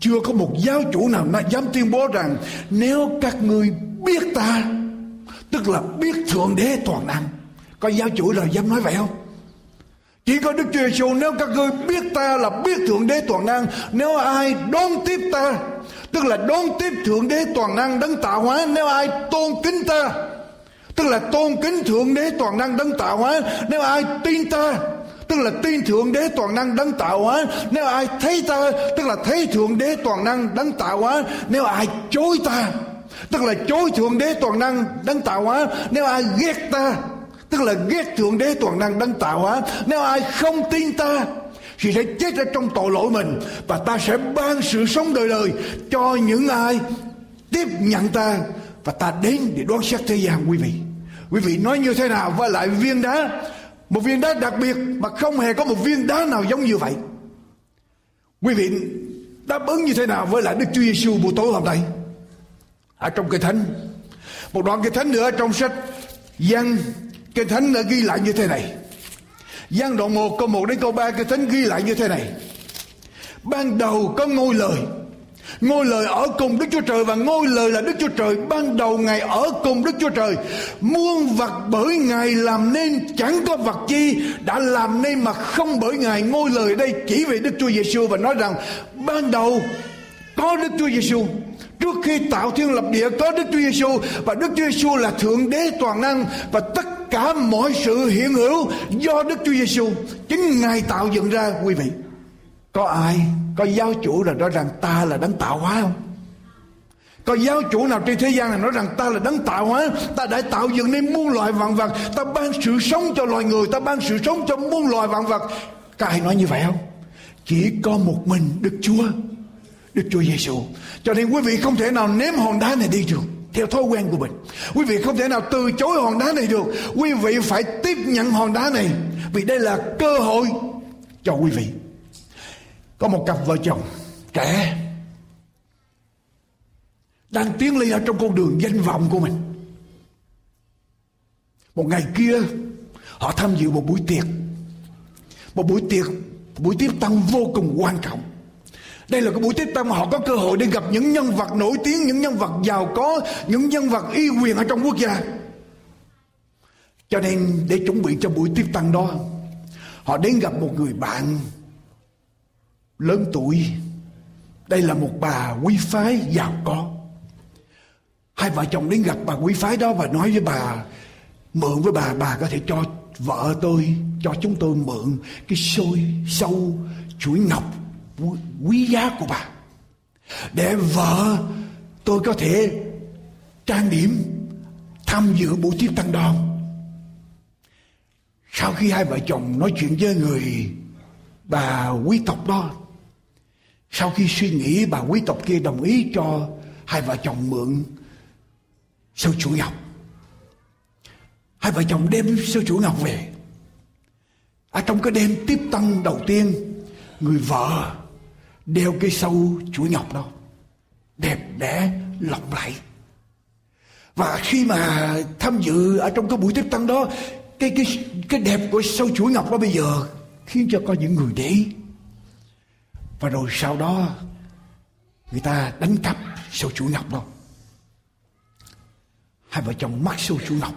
chưa có một giáo chủ nào dám tuyên bố rằng nếu các ngươi biết ta, tức là biết thượng đế toàn năng, có giáo chủ nào dám nói vậy không? Chỉ có Đức Chúa Giêsu nếu các ngươi biết ta là biết Thượng Đế toàn năng, Nếu ai đón tiếp ta Tức là đón tiếp Thượng Đế toàn năng đấng tạo hóa, Nếu ai tôn kính ta. Tức là tôn kính Thượng Đế toàn năng đấng tạo hóa, Nếu ai tin ta. Tức là tin Thượng Đế toàn năng đấng tạo hóa, Nếu ai thấy ta. Tức là thấy Thượng Đế toàn năng đấng tạo hóa, Nếu ai chối ta. Tức là chối Thượng Đế toàn năng đấng tạo hóa, Nếu ai ghét ta. Tức là ghét thượng đế toàn năng đấng tạo hóa, nếu ai không tin ta thì sẽ chết ở trong tội lỗi mình, và ta sẽ ban sự sống đời đời cho những ai tiếp nhận ta, và ta đến để đoán xét thế gian, quý vị. Quý vị nói như thế nào với lại viên đá? Một viên đá đặc biệt mà không hề có một viên đá nào giống như vậy. Quý vị, đáp ứng như thế nào với lại Đức Chúa Giêsu buổi tối hôm nay? Ở trong kinh thánh, một đoạn kinh thánh nữa trong sách Giăng, kinh thánh đã ghi lại như thế này. Giang đoạn 1 câu 1 đến câu 3 Kinh thánh ghi lại như thế này. Ban đầu có ngôi lời. Ngôi lời ở cùng Đức Chúa Trời Và ngôi lời là Đức Chúa Trời. Ban đầu Ngài ở cùng Đức Chúa Trời. Muôn vật bởi Ngài làm nên Chẳng có vật chi, đã làm nên Mà không bởi Ngài. Ngôi lời đây chỉ về Đức Chúa Giêsu Và nói rằng, ban đầu có Đức Chúa Giêsu Trước khi tạo thiên lập địa có Đức Chúa Giêsu và Đức Chúa Giêsu là thượng đế toàn năng và tất cả mọi sự hiện hữu do Đức Chúa Giêsu chính Ngài tạo dựng ra quý vị. Có ai, có giáo chủ là nói rằng ta là đấng tạo hóa không? Có giáo chủ nào trên thế gian này nói rằng ta là đấng tạo hóa Ta đã tạo dựng nên muôn loài vạn vật Ta ban sự sống cho loài người Ta ban sự sống cho muôn loài vạn vật Có ai nói như vậy không Chỉ có một mình Đức Chúa Đức Chúa Giêsu. Cho nên quý vị không thể nào ném hòn đá này đi được theo thói quen của mình. Quý vị không thể nào từ chối hòn đá này được. Quý vị phải tiếp nhận hòn đá này vì đây là cơ hội cho quý vị. Có một cặp vợ chồng trẻ đang tiến lên ở trong con đường danh vọng của mình. Một ngày kia họ tham dự một buổi tiệc. Một buổi tiệc, buổi tiếp tăng vô cùng quan trọng đây là cái buổi tiếp tâm họ có cơ hội để gặp những nhân vật nổi tiếng, những nhân vật giàu có, những nhân vật uy quyền ở trong quốc gia. Cho nên để chuẩn bị cho buổi tiếp tăng đó, họ đến gặp một người bạn lớn tuổi. Đây là một bà quý phái giàu có. Hai vợ chồng đến gặp bà quý phái đó và nói với bà, mượn với bà, bà có thể cho vợ tôi, cho chúng tôi mượn cái xôi sâu chuỗi ngọc quý giá của bà. Để vợ tôi có thể trang điểm, tham dự buổi tiếp tăng đoàn sau khi hai vợ chồng nói chuyện với người bà quý tộc đó, sau khi suy nghĩ bà quý tộc kia đồng ý cho hai vợ chồng mượn sâu chuỗi ngọc, hai vợ chồng đem sâu chuỗi ngọc về. Ở trong cái đêm tiếp tăng đầu tiên, người vợ đeo cái sâu chuỗi ngọc đó, đẹp đẽ, lộng lẫy. Và khi mà tham dự ở trong cái buổi tiếp tăng đó, cái cái cái đẹp của sâu chuỗi ngọc đó bây giờ khiến cho có những người để và rồi sau đó, người ta đánh cắp sâu chuỗi ngọc đó. Hai vợ chồng mắc sâu chuỗi ngọc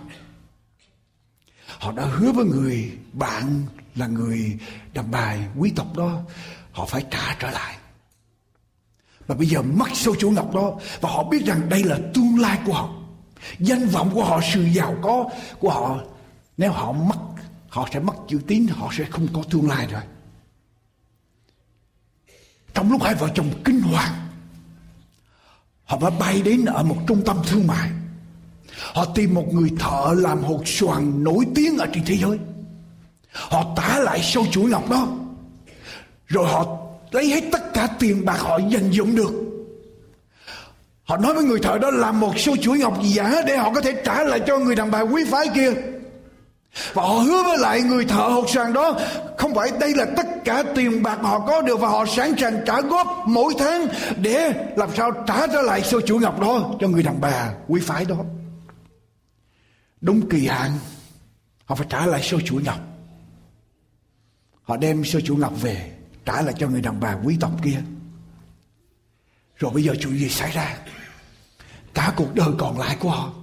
họ đã hứa với người bạn là người đàn bà quý tộc đó, họ phải trả trở lại và bây giờ mất sâu chuỗi ngọc đó, và họ biết rằng đây là tương lai của họ. Danh vọng của họ, sự giàu có của họ, nếu họ mất, họ sẽ mất chữ tín, họ sẽ không có tương lai rồi. Trong lúc hai vợ chồng kinh hoàng, họ phải bay đến ở một trung tâm thương mại. Họ tìm một người thợ làm hột xoàn nổi tiếng ở trên thế giới. Họ tả lại sâu chuỗi ngọc đó. Rồi họ lấy hết tất cả tiền bạc họ dành dụng được. Họ nói với người thợ đó làm một số chuỗi ngọc giả để họ có thể trả lại cho người đàn bà quý phái kia. Và họ hứa với lại người thợ hột sàn đó, không phải đây là tất cả tiền bạc họ có được và họ sẵn sàng trả góp mỗi tháng để làm sao trả trở lại số chuỗi ngọc đó cho người đàn bà quý phái đó. Đúng kỳ hạn, họ phải trả lại số chuỗi ngọc. Họ đem số chuỗi ngọc về trả lại cho người đàn bà quý tộc kia. Rồi bây giờ chuyện gì xảy ra? Cả cuộc đời còn lại của họ.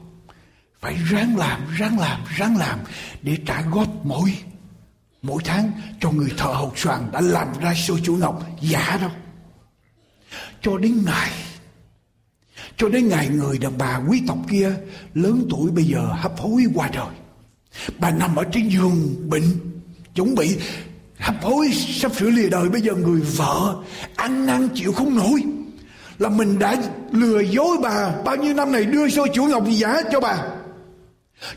Phải ráng làm ráng làm ráng làm để trả góp mỗi mỗi tháng cho người thợ hột xoàn đã làm ra sâu chủ ngọc giả đâu cho đến ngày, cho đến ngày người đàn bà quý tộc kia lớn tuổi bây giờ hấp hối qua đời. Bà nằm ở trên giường bệnh, chuẩn bị hấp hối sắp sửa lìa đời, bây giờ người vợ ăn năn chịu không nổi. Là mình đã lừa dối bà, bao nhiêu năm này đưa số chủ ngọc giả cho bà.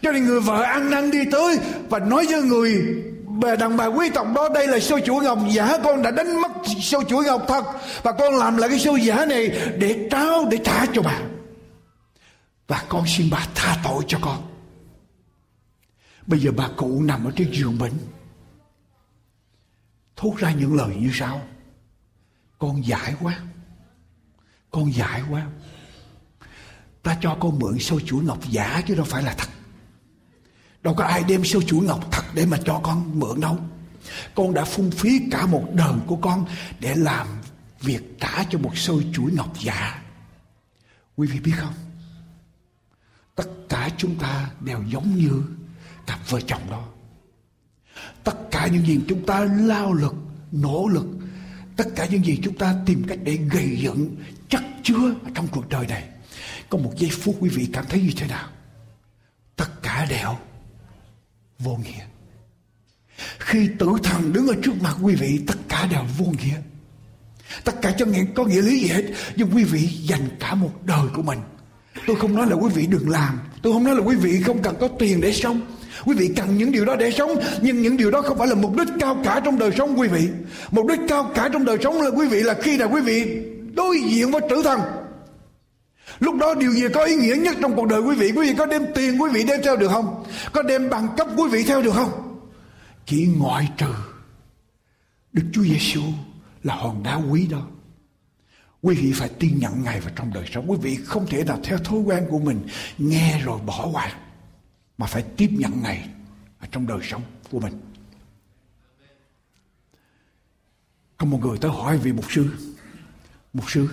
Cho nên người vợ ăn năn đi tới và nói với người bà, đàn bà quý tộc đó, đây là số chuỗi ngọc giả, con đã đánh mất số chuỗi ngọc thật. Và con làm lại cái số giả này để trao, để trả cho bà. Và con xin bà tha tội cho con. Bây giờ bà cụ nằm ở trên giường bệnh thốt ra những lời như sau. Con giải quá. Con giải quá. Ta cho con mượn sâu chuỗi ngọc giả chứ đâu phải là thật. Đâu có ai đem sâu chuỗi ngọc thật để mà cho con mượn đâu. Con đã phung phí cả một đời của con để làm việc trả cho một sâu chuỗi ngọc giả. Quý vị biết không? Tất cả chúng ta đều giống như cặp vợ chồng đó cả những gì chúng ta lao lực, nỗ lực, tất cả những gì chúng ta tìm cách để gây dựng chắc chứa trong cuộc đời này. Có một giây phút quý vị cảm thấy như thế nào? Tất cả đều vô nghĩa. Khi tử thần đứng ở trước mặt quý vị, tất cả đều vô nghĩa. Tất cả cho nghĩa có nghĩa lý gì hết, nhưng quý vị dành cả một đời của mình. Tôi không nói là quý vị đừng làm, tôi không nói là quý vị không cần có tiền để sống. Quý vị cần những điều đó để sống, Nhưng những điều đó không phải là mục đích cao cả trong đời sống, quý vị. Mục đích cao cả trong đời sống là quý vị là khi nào quý vị đối diện với tử thần. Lúc đó điều gì có ý nghĩa nhất trong cuộc đời quý vị? Quý vị có đem tiền quý vị đem theo được không? Có đem bằng cấp quý vị theo được không? Chỉ ngoại trừ Đức Chúa Giêsu là hòn đá quý đó. Quý vị phải tin nhận Ngài vào trong đời sống. Quý vị không thể nào theo thói quen của mình, Nghe rồi bỏ qua mà phải tiếp nhận Ngài ở trong đời sống của mình. Có một người tới hỏi vị mục sư, mục sư,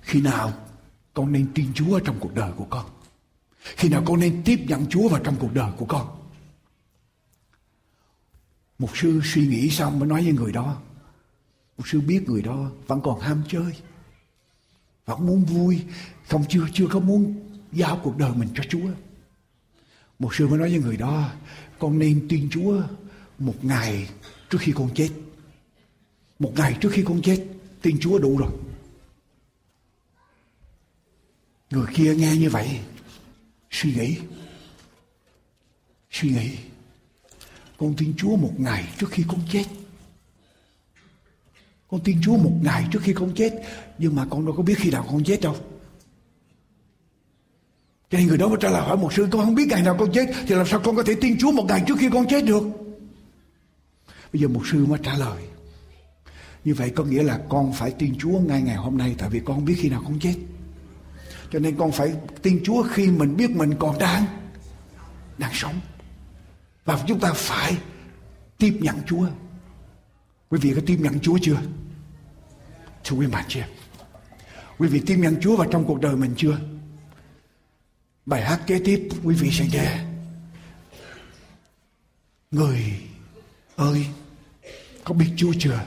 khi nào con nên tin Chúa trong cuộc đời của con? Khi nào con nên tiếp nhận Chúa vào trong cuộc đời của con? Mục sư suy nghĩ xong mới nói với người đó. Mục sư biết người đó vẫn còn ham chơi. Vẫn muốn vui. Không chưa chưa có muốn giao cuộc đời mình cho Chúa. Một sư mới nói với người đó, con nên tin Chúa một ngày trước khi con chết. Một ngày trước khi con chết, tin Chúa đủ rồi. Người kia nghe như vậy, suy nghĩ. Suy nghĩ. Con tin Chúa một ngày trước khi con chết. Con tin Chúa một ngày trước khi con chết. Nhưng mà con đâu có biết khi nào con chết đâu. Cho nên người đó mới trả lời hỏi một sư, con không biết ngày nào con chết, Thì làm sao con có thể tin Chúa một ngày trước khi con chết được Bây giờ một sư mới trả lời, Như vậy có nghĩa là con phải tin Chúa ngay ngày hôm nay, Tại vì con không biết khi nào con chết Cho nên con phải tin Chúa khi mình biết mình còn đang Đang sống Và chúng ta phải tiếp nhận Chúa Quý vị có tiếp nhận Chúa chưa? Thưa quý bạn chưa? quý vị tiếp nhận Chúa vào trong cuộc đời mình chưa? Bài hát kế tiếp quý vị sẽ nghe. Người ơi, có biết Chúa chưa?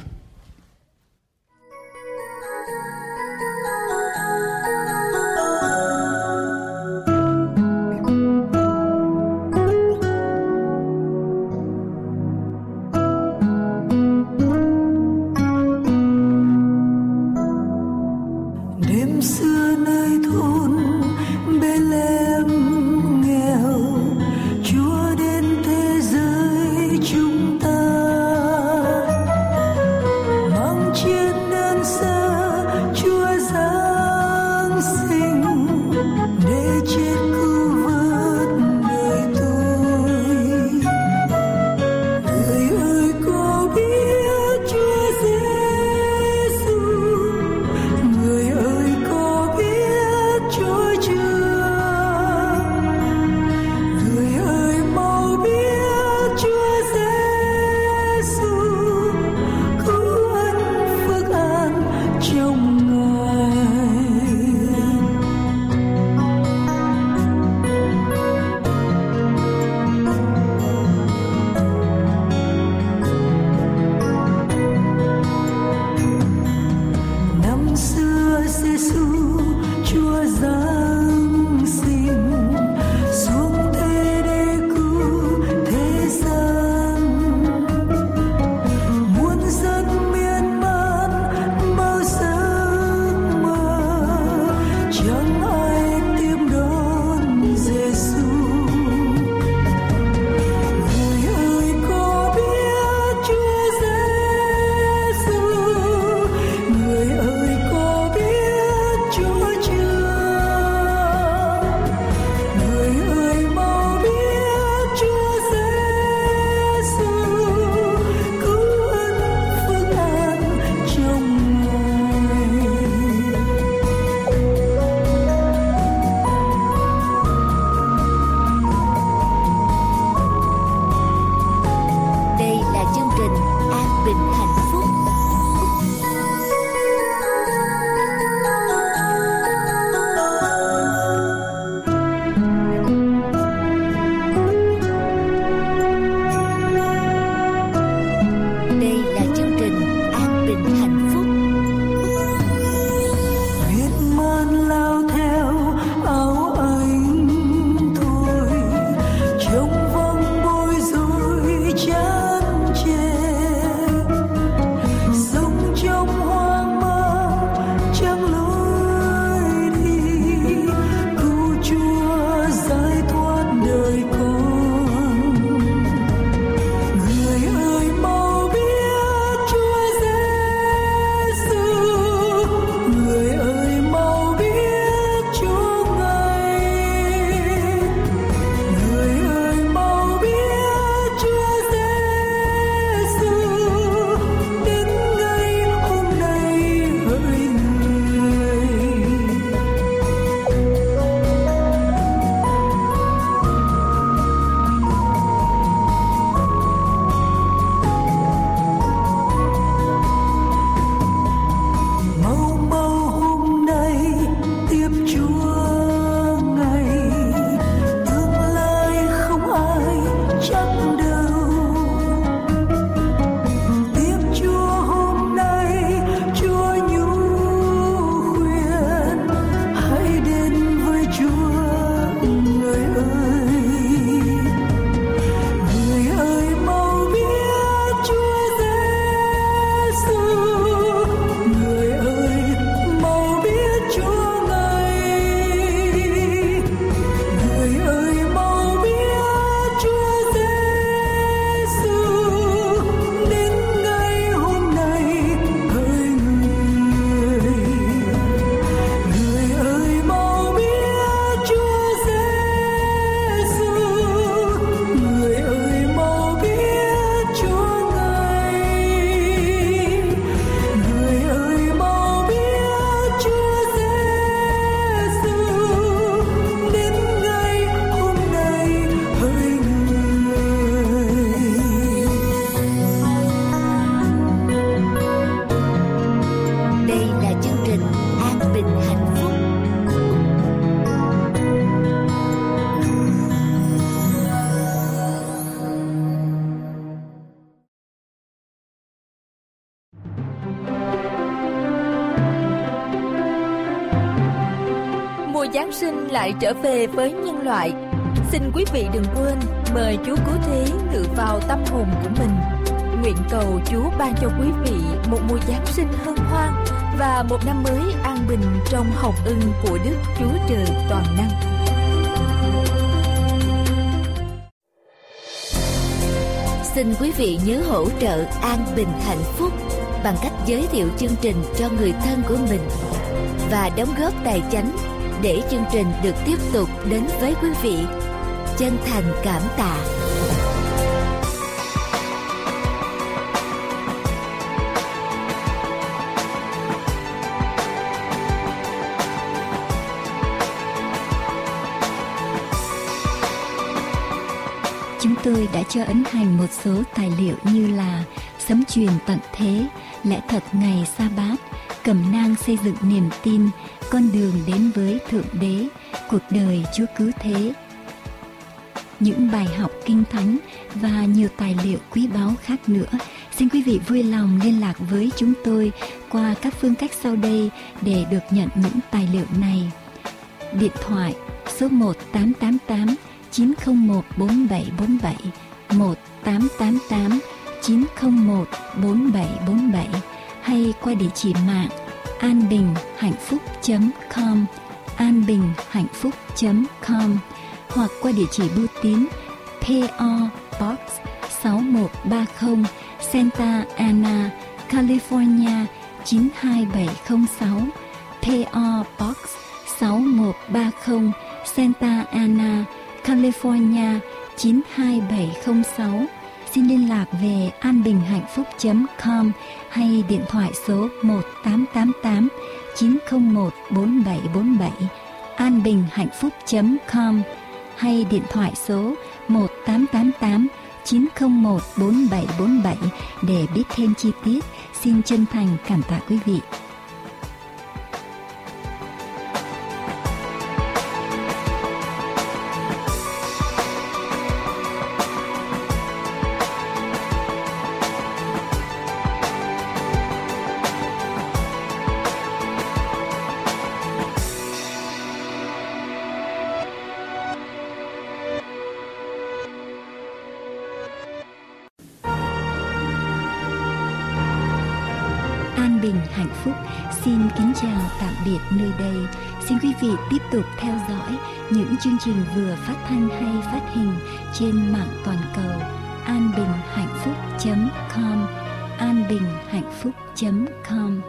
Lại trở về với nhân loại. Xin quý vị đừng quên, mời Chúa Cứu Thế ngự vào tâm hồn của mình. Nguyện cầu Chúa ban cho quý vị một mùa Giáng sinh hân hoan và một năm mới an bình trong hồng ân của Đức Chúa Trời toàn năng. Xin quý vị nhớ hỗ trợ An Bình Hạnh Phúc bằng cách giới thiệu chương trình cho người thân của mình và đóng góp tài chánh để chương trình được tiếp tục đến với quý vị. Chân thành cảm tạ. Chúng tôi đã cho ấn hành một số tài liệu như là sấm truyền tận thế, lẽ thật ngày sa bát, cẩm nang xây dựng niềm tin, con đường đến với Thượng Đế, cuộc đời Chúa Cứu Thế. Những bài học kinh thánh và nhiều tài liệu quý báu khác nữa. Xin quý vị vui lòng liên lạc với chúng tôi qua các phương cách sau đây để được nhận những tài liệu này. Điện thoại số 1888 901 4747 1888 901 4747 hay qua địa chỉ mạng anbinhhạnhphúc.com anbinhhạnhphúc.com hoặc qua địa chỉ bưu tín PO Box 6130 Santa Ana, California 92706 PO Box 6130 Santa Ana, California 92706 xin liên lạc về anbinhhạnhphúc.com hay điện thoại số 1888 901 4747 anbinhhạnhphúc.com hay điện thoại số 1888 901 4747 để biết thêm chi tiết. Xin chân thành cảm tạ quý vị. Đây. Xin quý vị tiếp tục theo dõi những chương trình vừa phát thanh hay phát hình trên mạng toàn cầu anbinhhạnhphúc.com anbinhhạnhphúc.com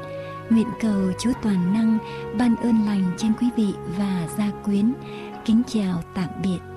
Nguyện cầu Chúa Toàn Năng ban ơn lành trên quý vị và gia quyến. Kính chào tạm biệt.